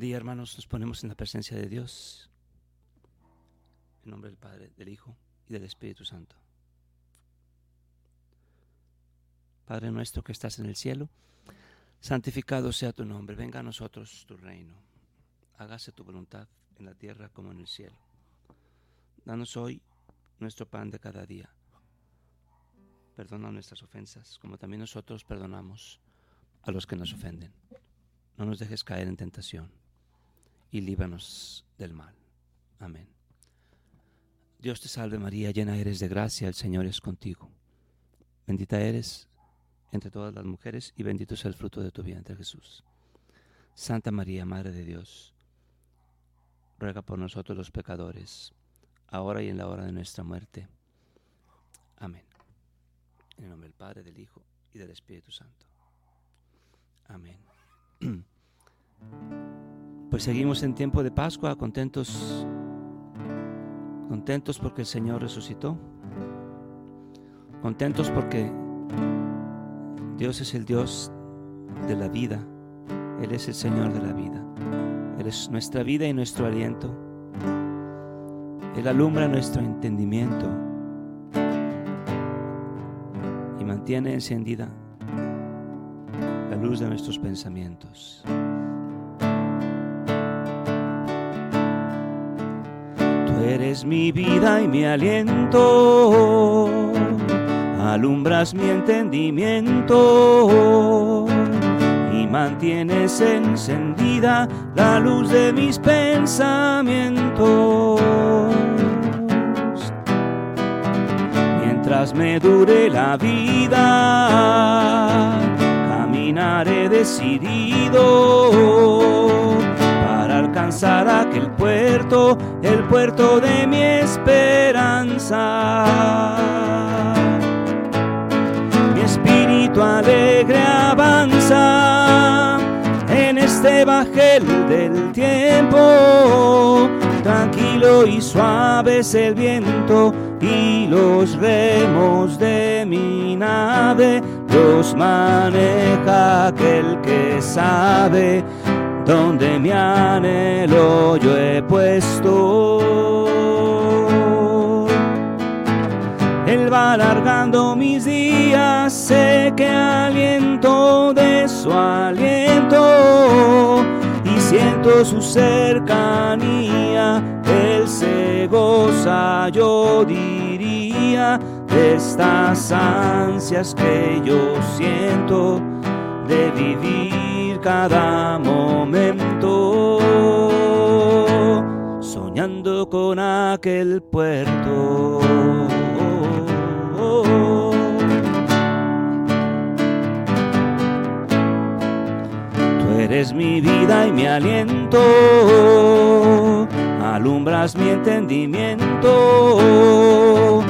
Día, hermanos. Nos ponemos en la presencia de Dios. En nombre del Padre, del Hijo y del Espíritu Santo. Padre nuestro que estás en el cielo, santificado sea tu nombre. Venga a nosotros tu reino. Hágase tu voluntad en la tierra como en el cielo. Danos hoy nuestro pan de cada día. Perdona nuestras ofensas, como también nosotros perdonamos a los que nos ofenden no nos dejes caer en tentación y líbranos del mal. Amén. Dios te salve María, llena eres de gracia, el Señor es contigo. Bendita eres entre todas las mujeres y bendito es el fruto de tu vientre Jesús. Santa María, Madre de Dios, ruega por nosotros los pecadores, ahora y en la hora de nuestra muerte. Amén. En el nombre del Padre, del Hijo y del Espíritu Santo. Amén. Pues seguimos en tiempo de Pascua, contentos, contentos porque el Señor resucitó, contentos porque Dios es el Dios de la vida, Él es el Señor de la vida, Él es nuestra vida y nuestro aliento, Él alumbra nuestro entendimiento y mantiene encendida la luz de nuestros pensamientos. Eres mi vida y mi aliento, alumbras mi entendimiento y mantienes encendida la luz de mis pensamientos. Mientras me dure la vida, caminaré decidido alcanzar aquel puerto, el puerto de esperanza. Mi espíritu alegre avanza en este bajel del tiempo. Tranquilo y suave es el viento y los remos de mi nave los maneja aquel que sabe donde mi anhelo yo he puesto. Él va alargando mis días, sé que aliento de su aliento y siento su cercanía. Él se goza, yo diría, de estas ansias que yo siento de vivir cada momento, soñando con aquel puerto. Eres mi vida y mi aliento, alumbras mi entendimiento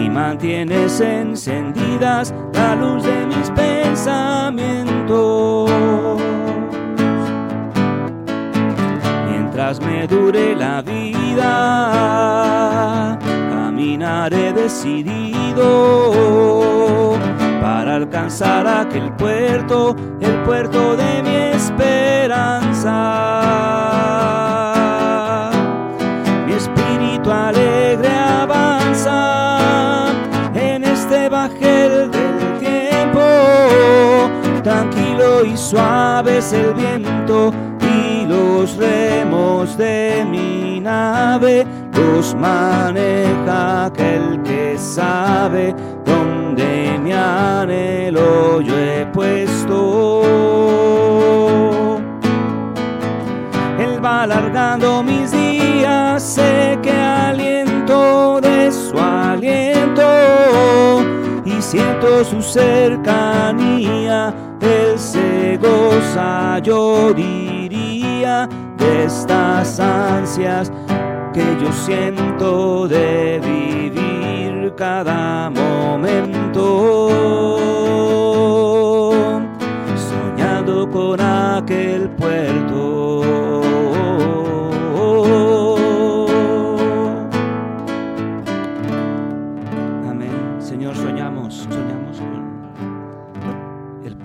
y mantienes encendidas la luz de mis pensamientos. Mientras me dure la vida, caminaré decidido para alcanzar aquel puerto, el puerto de mi esperanza. Mi espíritu alegre avanza en este bajel del tiempo, tranquilo y suave es el viento los remos de mi nave los maneja aquel que sabe dónde mi anhelo yo he puesto. Alargando mis días, sé que aliento de su aliento y siento su cercanía, él se goza, yo de estas ansias que yo siento de vivir cada momento,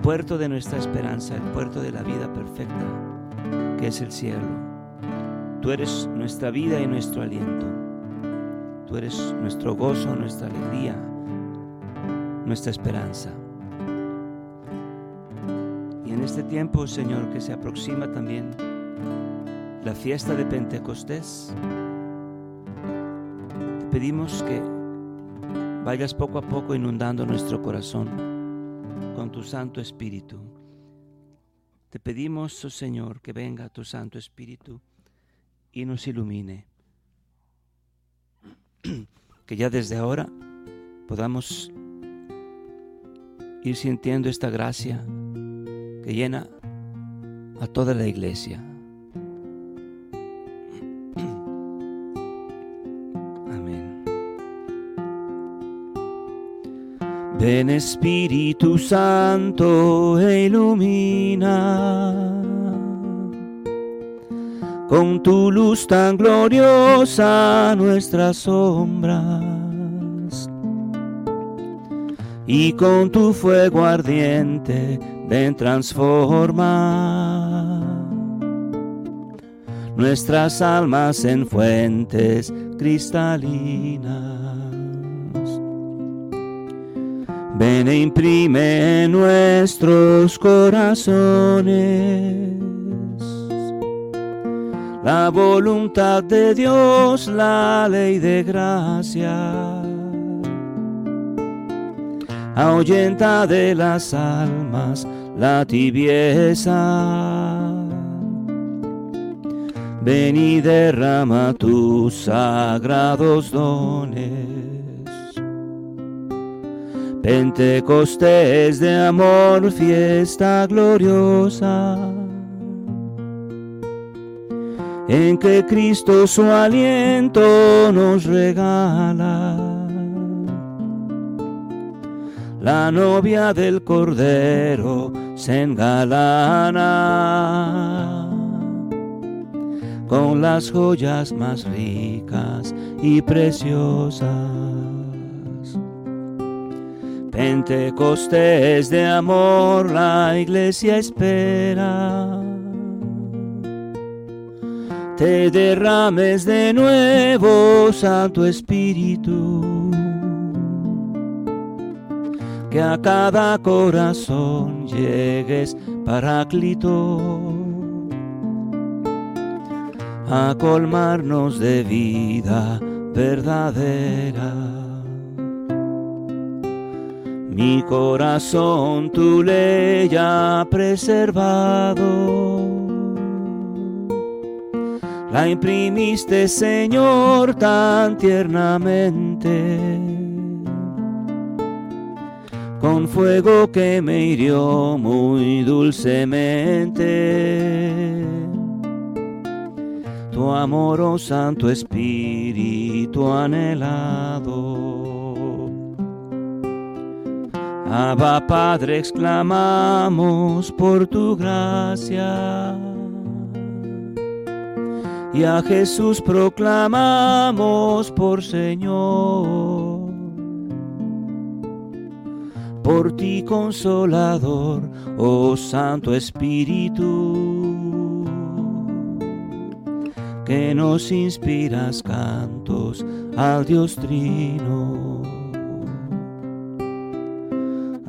puerto de nuestra esperanza, el puerto de la vida perfecta que es el cielo. Tú eres nuestra vida y nuestro aliento. Tú eres nuestro gozo, nuestra alegría, nuestra esperanza. Y en este tiempo, Señor, que se aproxima también la fiesta de Pentecostés, te pedimos que vayas poco a poco inundando nuestro corazón con tu Santo Espíritu. Te pedimos, oh Señor, que venga tu Santo Espíritu y nos ilumine. Que ya desde ahora podamos ir sintiendo esta gracia que llena a toda la iglesia. Ven Espíritu Santo e ilumina con tu luz tan gloriosa nuestras sombras y con tu fuego ardiente ven transforma nuestras almas en fuentes cristalinas. Ven e imprime en nuestros corazones la voluntad de Dios, la ley de gracia. Ahuyenta de las almas la tibieza. Ven y derrama tus sagrados dones. Pentecostés de amor, fiesta gloriosa en que Cristo su aliento nos regala. La novia del Cordero se engalana con las joyas más ricas y preciosas. Pentecostés de amor la iglesia espera te derrames de nuevo, Santo Espíritu, que a cada corazón llegues, Paráclito, a colmarnos de vida verdadera. Mi corazón tu ley ha preservado la imprimiste, Señor, tan tiernamente, con fuego que me hirió muy dulcemente. Tu amor, oh Santo Espíritu anhelado. Abba Padre, exclamamos por tu gracia y a Jesús proclamamos por Señor. Por ti consolador, oh Santo Espíritu, que nos inspiras cantos al Dios Trino.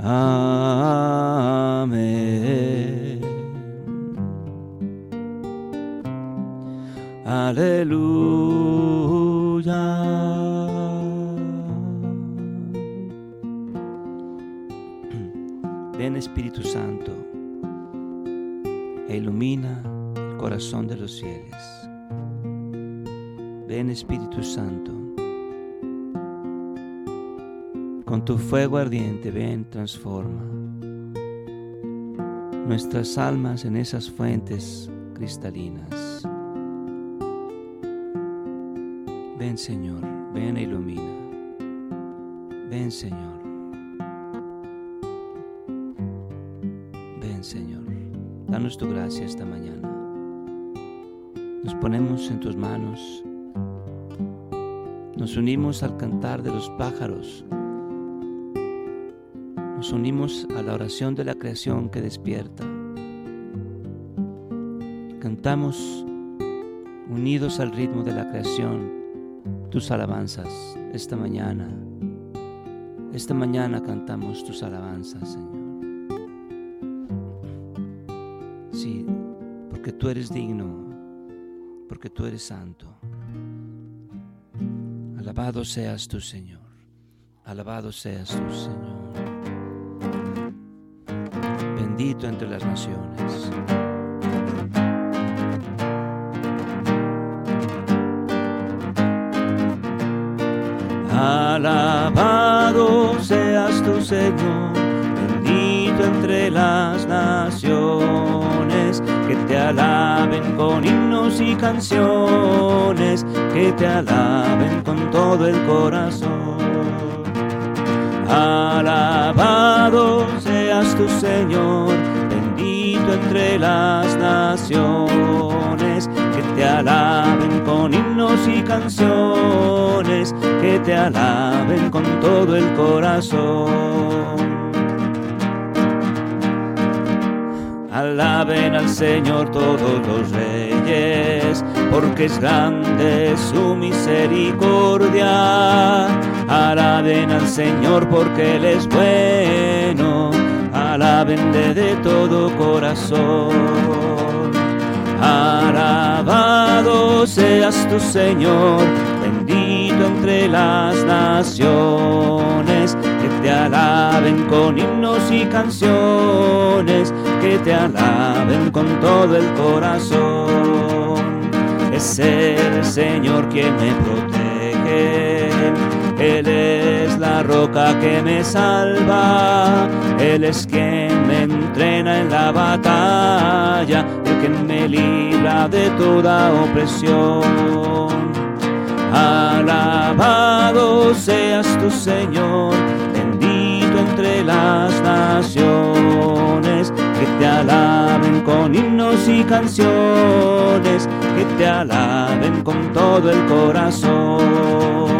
Amén. Aleluya. Ven Espíritu Santo e ilumina el corazón de los fieles. Ven Espíritu Santo. Con tu fuego ardiente, ven, transforma nuestras almas en esas fuentes cristalinas. Ven Señor, ven e ilumina. Ven Señor. Ven Señor. Danos tu gracia esta mañana. Nos ponemos en tus manos. Nos unimos al cantar de los pájaros. Unimos a la oración de la creación que despierta. Cantamos unidos al ritmo de la creación tus alabanzas esta mañana. Esta mañana cantamos tus alabanzas, Señor. Sí, porque tú eres digno, porque tú eres santo. Alabado seas tú, Señor. Alabado seas tú, Señor. Bendito entre las naciones. Alabado seas tú, Señor, bendito entre las naciones, que te alaben con himnos y canciones, que te alaben con todo el corazón. Alabado seas tú, Señor, bendito entre las naciones, que te alaben con himnos y canciones, que te alaben con todo el corazón. Alaben al Señor todos los reyes, porque es grande su misericordia. Alaben al Señor porque Él es bueno, alaben de todo corazón. Alabado seas tu Señor, bendito entre las naciones, que te alaben con himnos y canciones, que te alaben con todo el corazón. Es el Señor quien me protege, Él es la roca que me salva, Él es quien me entrena en la batalla, el que me libra de toda opresión. Alabado seas tu Señor, bendito entre las naciones, que te alaben con himnos y canciones, que te alaben con todo el corazón.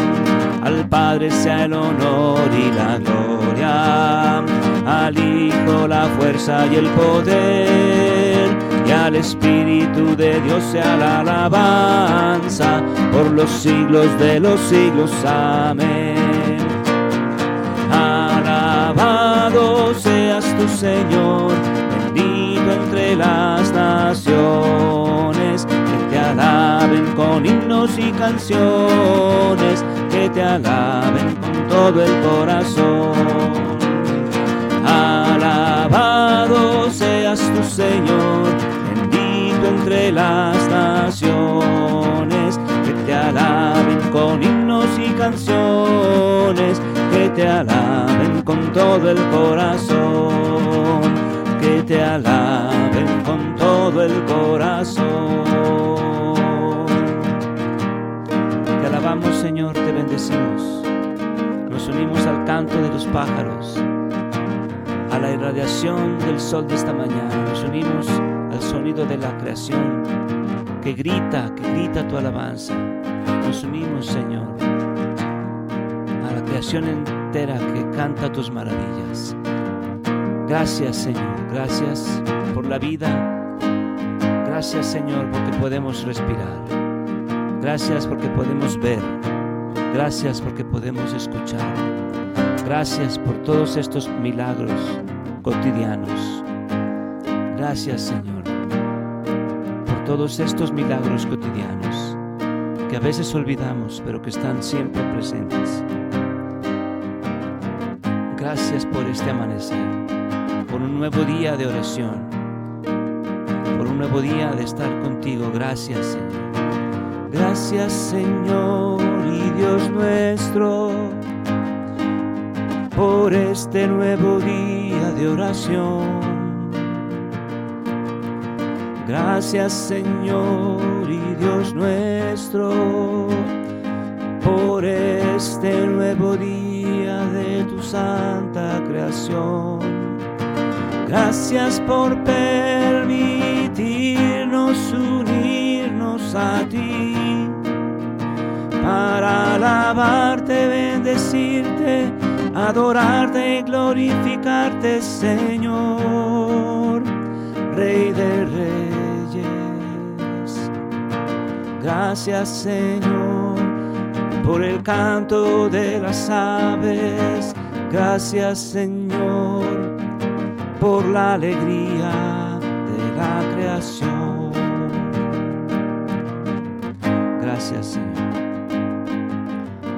Al Padre sea el honor y la gloria, al Hijo la fuerza y el poder, y al Espíritu de Dios sea la alabanza por los siglos de los siglos. Amén. Alabado seas tu Señor, bendito entre las naciones, que te alaben con himnos y canciones, que te alaben con todo el corazón. Alabado seas tu Señor, bendito entre las naciones, que te alaben con himnos y canciones, que te alaben con todo el corazón, que te alaben con todo el corazón. Los pájaros a la irradiación del sol de esta mañana. Nos unimos al sonido de la creación que grita, que grita tu alabanza. Nos unimos, Señor, a la creación entera que canta tus maravillas. Gracias, Señor. Gracias por la vida. Gracias, Señor, porque podemos respirar. Gracias porque podemos ver. Gracias porque podemos escuchar. Gracias por todos estos milagros cotidianos. Gracias Señor por todos estos milagros cotidianos que a veces olvidamos pero que están siempre presentes. Gracias por este amanecer, por un nuevo día de oración, por un nuevo día de estar contigo. Gracias Señor. Gracias Señor y Dios nuestro por este nuevo día de oración. Gracias Señor y Dios nuestro por este nuevo día de tu santa creación. Gracias por permitirnos unirnos a ti para alabarte, bendecirte adorarte y glorificarte, Señor, Rey de Reyes. Gracias Señor por el canto de las aves. Gracias Señor por la alegría de la creación. Gracias Señor.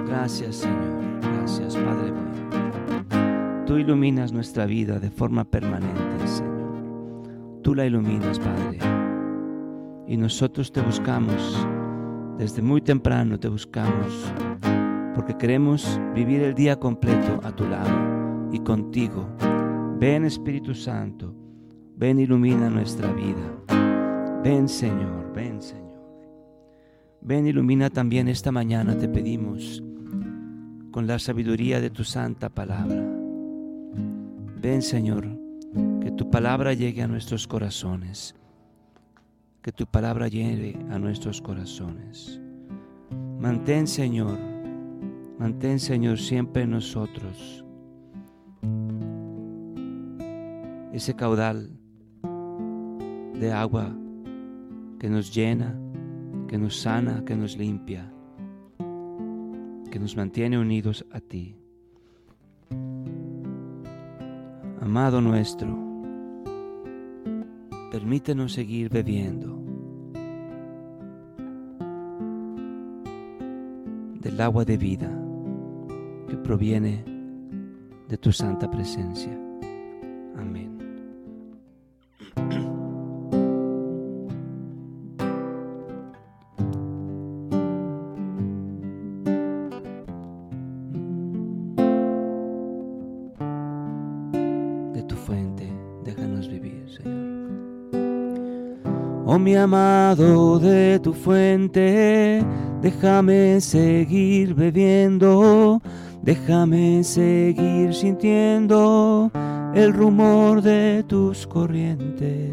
Gracias Señor. Padre bueno. Tú iluminas nuestra vida de forma permanente, Señor. Tú la iluminas, Padre. Y nosotros te buscamos desde muy temprano te buscamos porque queremos vivir el día completo a tu lado y contigo. Ven Espíritu Santo, ven ilumina nuestra vida. Ven Señor, ven Señor. Ven ilumina también esta mañana, te pedimos, con la sabiduría de tu santa palabra. Ven Señor, que tu palabra llegue a nuestros corazones que tu palabra llegue a nuestros corazones. Mantén, Señor, mantén, Señor, siempre en nosotros ese caudal de agua que nos llena, que nos sana, que nos limpia, que nos mantiene unidos a ti. Amado nuestro, permítenos seguir bebiendo del agua de vida que proviene de tu santa presencia. Amado, de tu fuente, déjame seguir bebiendo, déjame seguir sintiendo el rumor de tus corrientes.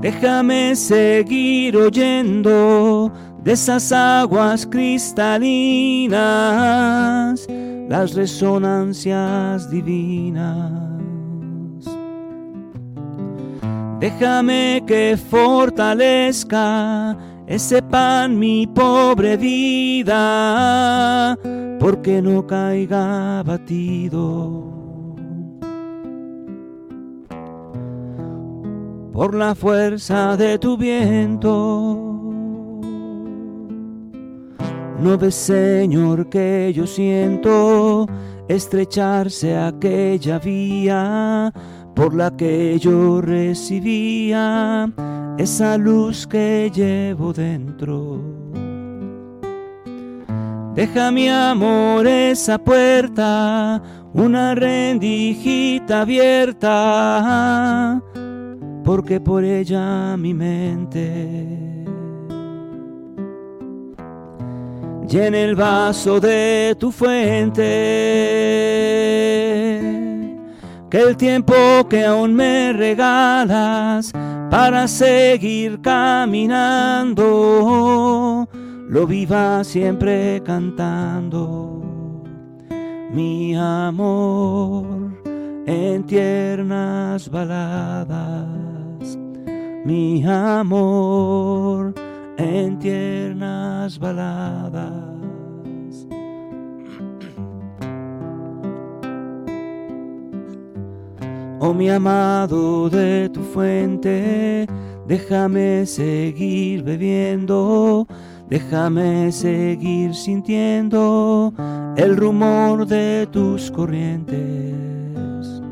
Déjame seguir oyendo de esas aguas cristalinas, las resonancias divinas. Déjame que fortalezca ese pan mi pobre vida, porque no caiga batido. Por la fuerza de tu viento. No ves, Señor, que yo siento estrecharse aquella vía por la que yo recibía esa luz que llevo dentro. Deja mi amor esa puerta, una rendijita abierta, porque por ella mi mente llena el vaso de tu fuente que el tiempo que aún me regalas para seguir caminando, lo viva siempre cantando. Mi amor en tiernas baladas, mi amor en tiernas baladas. Oh mi amado de tu fuente, déjame seguir bebiendo, déjame seguir sintiendo el rumor de tus corrientes.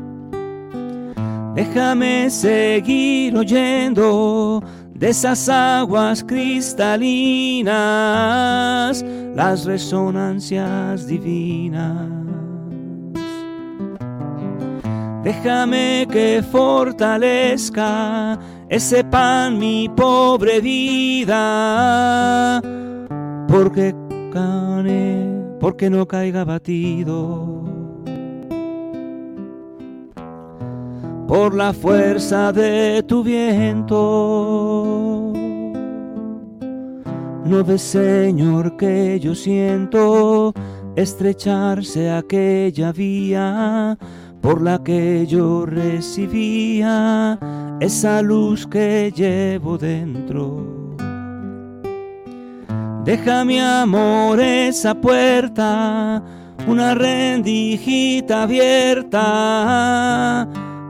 Déjame seguir oyendo de esas aguas cristalinas, las resonancias divinas. Déjame que fortalezca ese pan mi pobre vida, porque cane, porque no caiga batido. Por la fuerza de tu viento. No ves, Señor, que yo siento estrecharse aquella vía por la que yo recibía esa luz que llevo dentro. Deja mi amor esa puerta, una rendijita abierta,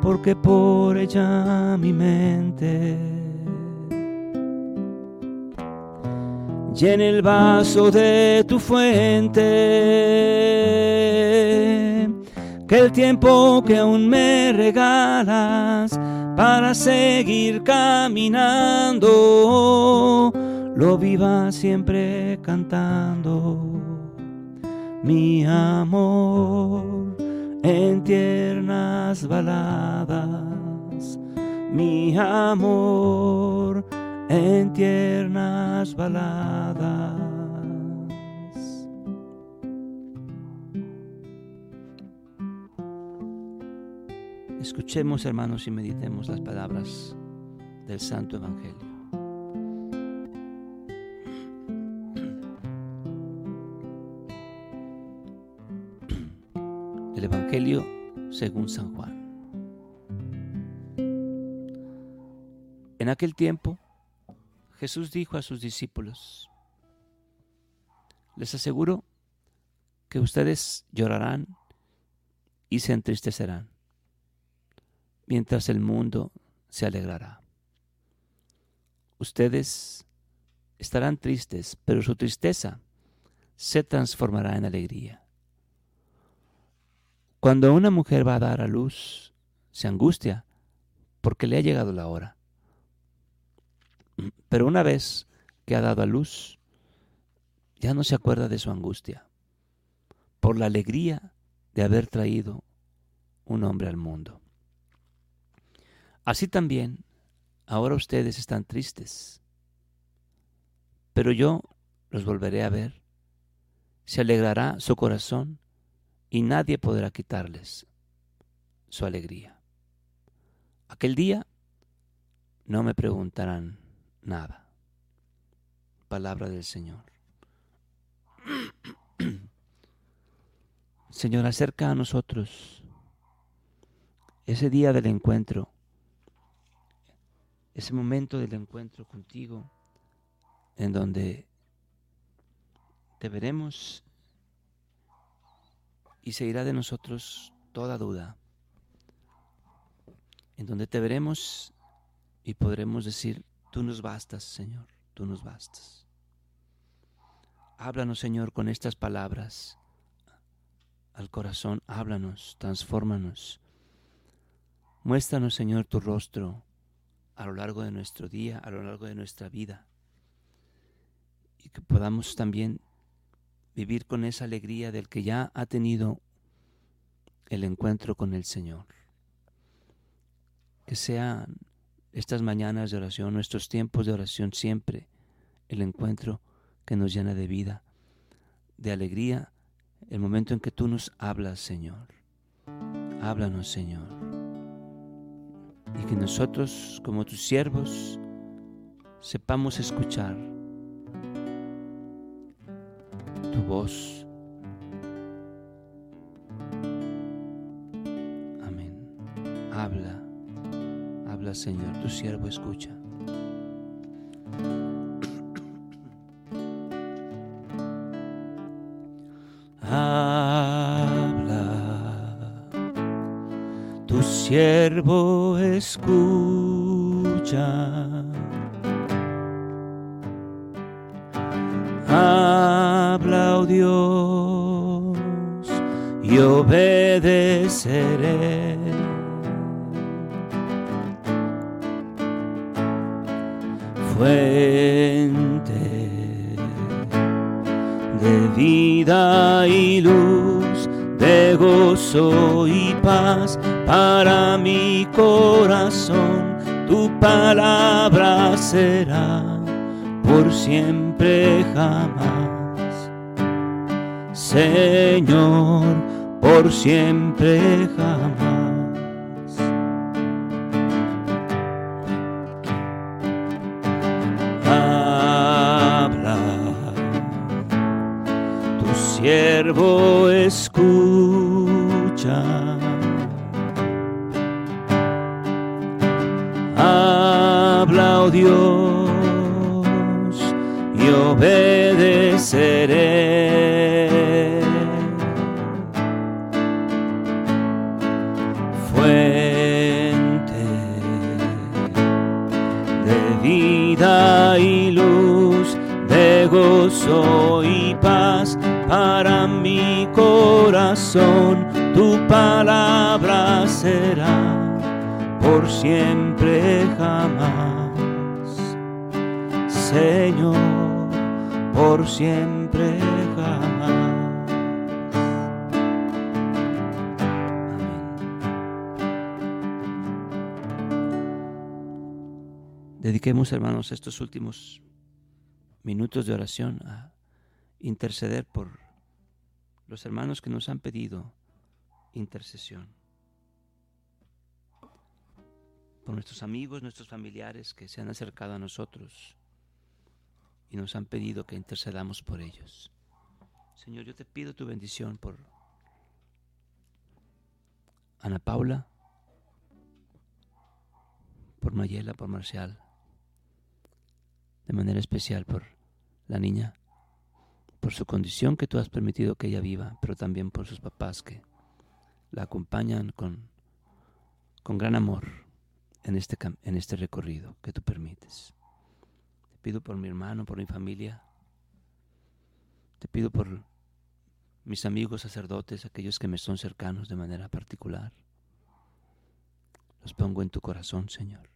porque por ella mi mente llena el vaso de tu fuente. Que el tiempo que aún me regalas para seguir caminando lo viva siempre cantando mi amor en tiernas baladas, mi amor en tiernas baladas. Escuchemos hermanos y meditemos las palabras del Santo Evangelio. El Evangelio según San Juan. En aquel tiempo, Jesús dijo a sus discípulos, les aseguro que ustedes llorarán y se entristecerán, mientras el mundo se alegrará. Ustedes estarán tristes, pero su tristeza se transformará en alegría. Cuando una mujer va a dar a luz, se angustia porque le ha llegado la hora. Pero una vez que ha dado a luz, ya no se acuerda de su angustia, por la alegría de haber traído un hombre al mundo. Así también, ahora ustedes están tristes, pero yo los volveré a ver. Se alegrará su corazón y nadie podrá quitarles su alegría. Aquel día no me preguntarán nada. Palabra del Señor. Señor, acerca a nosotros ese día del encuentro, ese momento del encuentro contigo, en donde te veremos y se irá de nosotros toda duda, en donde te veremos y podremos decir, tú nos bastas, Señor, tú nos bastas. Háblanos, Señor, con estas palabras al corazón, háblanos, transfórmanos. Muéstranos, Señor, tu rostro a lo largo de nuestro día, a lo largo de nuestra vida, y que podamos también vivir con esa alegría del que ya ha tenido el encuentro con el Señor. Que sean estas mañanas de oración, nuestros tiempos de oración siempre, el encuentro que nos llena de vida, de alegría, el momento en que tú nos hablas, Señor. Háblanos, Señor. Y que nosotros, como tus siervos, sepamos escuchar tu voz. Amén. Habla, habla Señor, tu siervo escucha. Habla, tu siervo escucha. Dios y obedeceré. Fuente de vida y luz, de gozo y paz para mi corazón, tu palabra será por siempre jamás. Señor, por siempre jamás. Habla, tu siervo Dios, y obedeceré. Fuente de vida y luz, de gozo y paz para mi corazón, tu palabra será por siempre por siempre jamás. Dediquemos, hermanos, estos últimos minutos de oración a interceder por los hermanos que nos han pedido intercesión. Por nuestros amigos, nuestros familiares que se han acercado a nosotros y nos han pedido que intercedamos por ellos. Señor, yo te pido tu bendición por Ana Paula, por Mayela, por Marcial, de manera especial por la niña, por su condición que tú has permitido que ella viva, pero también por sus papás que la acompañan con, con gran amor en este, en este recorrido que tú permites. Pido por mi hermano, por mi familia. Te pido por mis amigos sacerdotes, aquellos que me son cercanos de manera particular. Los pongo en tu corazón, Señor.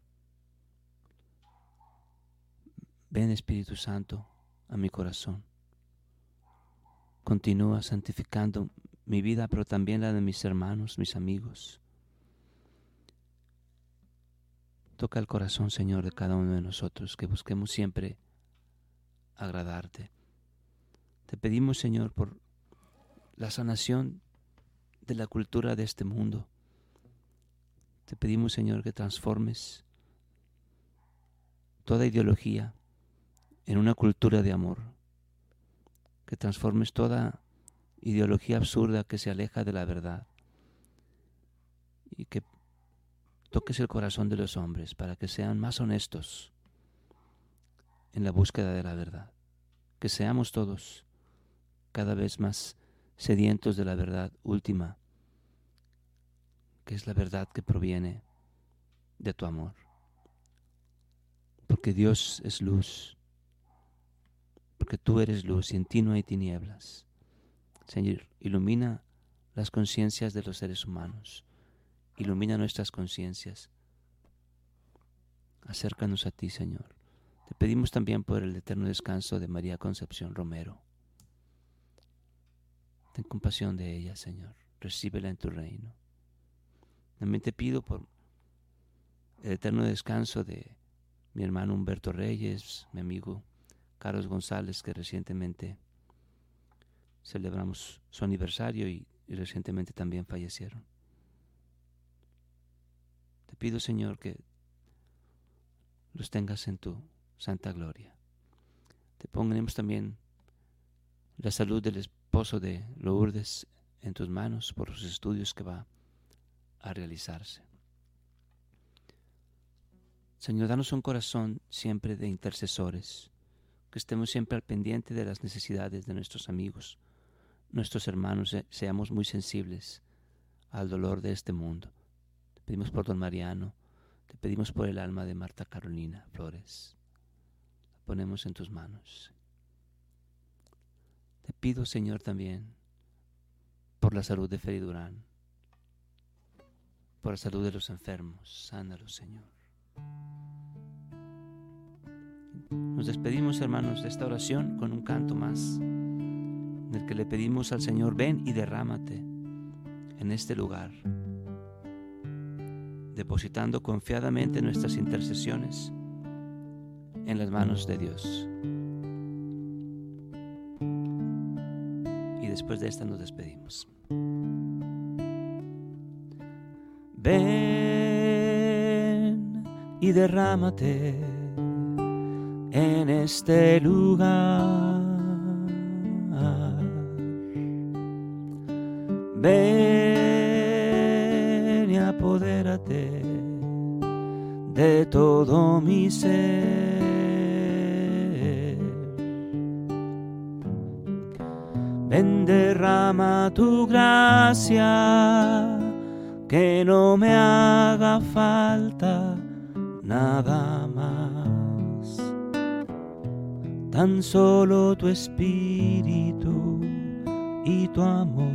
Ven Espíritu Santo a mi corazón. Continúa santificando mi vida, pero también la de mis hermanos, mis amigos. Toca el corazón, Señor, de cada uno de nosotros, que busquemos siempre agradarte. Te pedimos, Señor, por la sanación de la cultura de este mundo. Te pedimos, Señor, que transformes toda ideología en una cultura de amor, que transformes toda ideología absurda que se aleja de la verdad y que toques el corazón de los hombres para que sean más honestos en la búsqueda de la verdad, que seamos todos cada vez más sedientos de la verdad última, que es la verdad que proviene de tu amor. Porque Dios es luz porque tú eres luz y en ti no hay tinieblas. Señor, ilumina las conciencias de los seres humanos, ilumina nuestras conciencias. Acércanos a ti, Señor. Te pedimos también por el eterno descanso de María Concepción Romero. Ten compasión de ella, Señor. Recíbela en tu reino. También te pido por el eterno descanso de mi hermano Humberto Reyes, mi amigo Carlos González, que recientemente celebramos su aniversario y, recientemente también fallecieron. Pido, Señor, que los tengas en tu santa gloria. Te ponemos también la salud del esposo de Lourdes en tus manos por los estudios que va a realizarse. Señor, danos un corazón siempre de intercesores que estemos siempre al pendiente de las necesidades de nuestros amigos, nuestros hermanos, seamos muy sensibles al dolor de este mundo. Pedimos por don Mariano, te pedimos por el alma de Marta Carolina Flores. La ponemos en tus manos. Te pido, Señor, también por la salud de Feri Durán, por la salud de los enfermos. Sánalos, Señor. Nos despedimos, hermanos, de esta oración con un canto más, en el que le pedimos al Señor, ven y derrámate en este lugar, depositando confiadamente nuestras intercesiones en las manos de Dios. Y después de esta nos despedimos. Ven y derrámate en este lugar. Ven apodérate de todo mi ser. Ven, derrama tu gracia, que no me haga falta nada más. Tan solo tu espíritu y tu amor.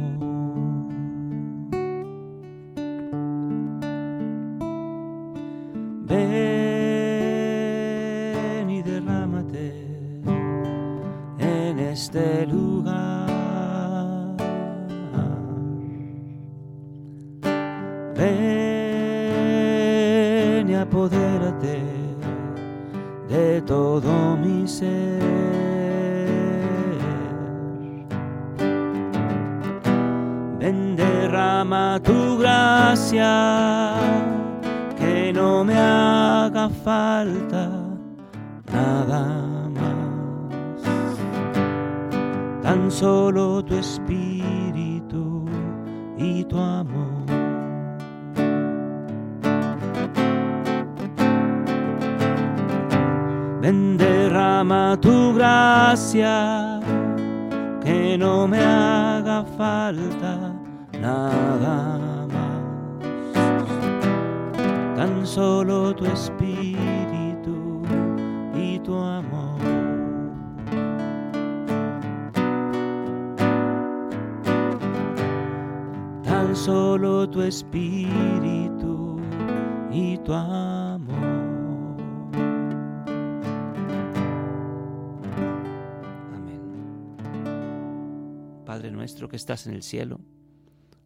Derrama tu gracia, que no me haga falta nada más. Tan solo tu espíritu y tu amor. Ven, derrama tu gracia, que no me haga falta nada más. Tan solo tu espíritu y tu amor. Tan solo tu espíritu y tu amor. Padre nuestro que estás en el cielo,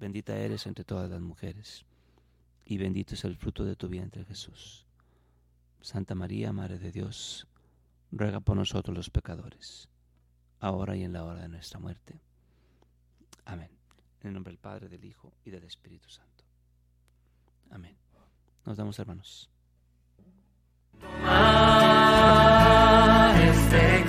Bendita eres entre todas las mujeres, y bendito es el fruto de tu vientre, Jesús. Santa María, Madre de Dios, ruega por nosotros los pecadores, ahora y en la hora de nuestra muerte. Amén. En el nombre del Padre, del Hijo y del Espíritu Santo. Amén. Nos damos, hermanos. Este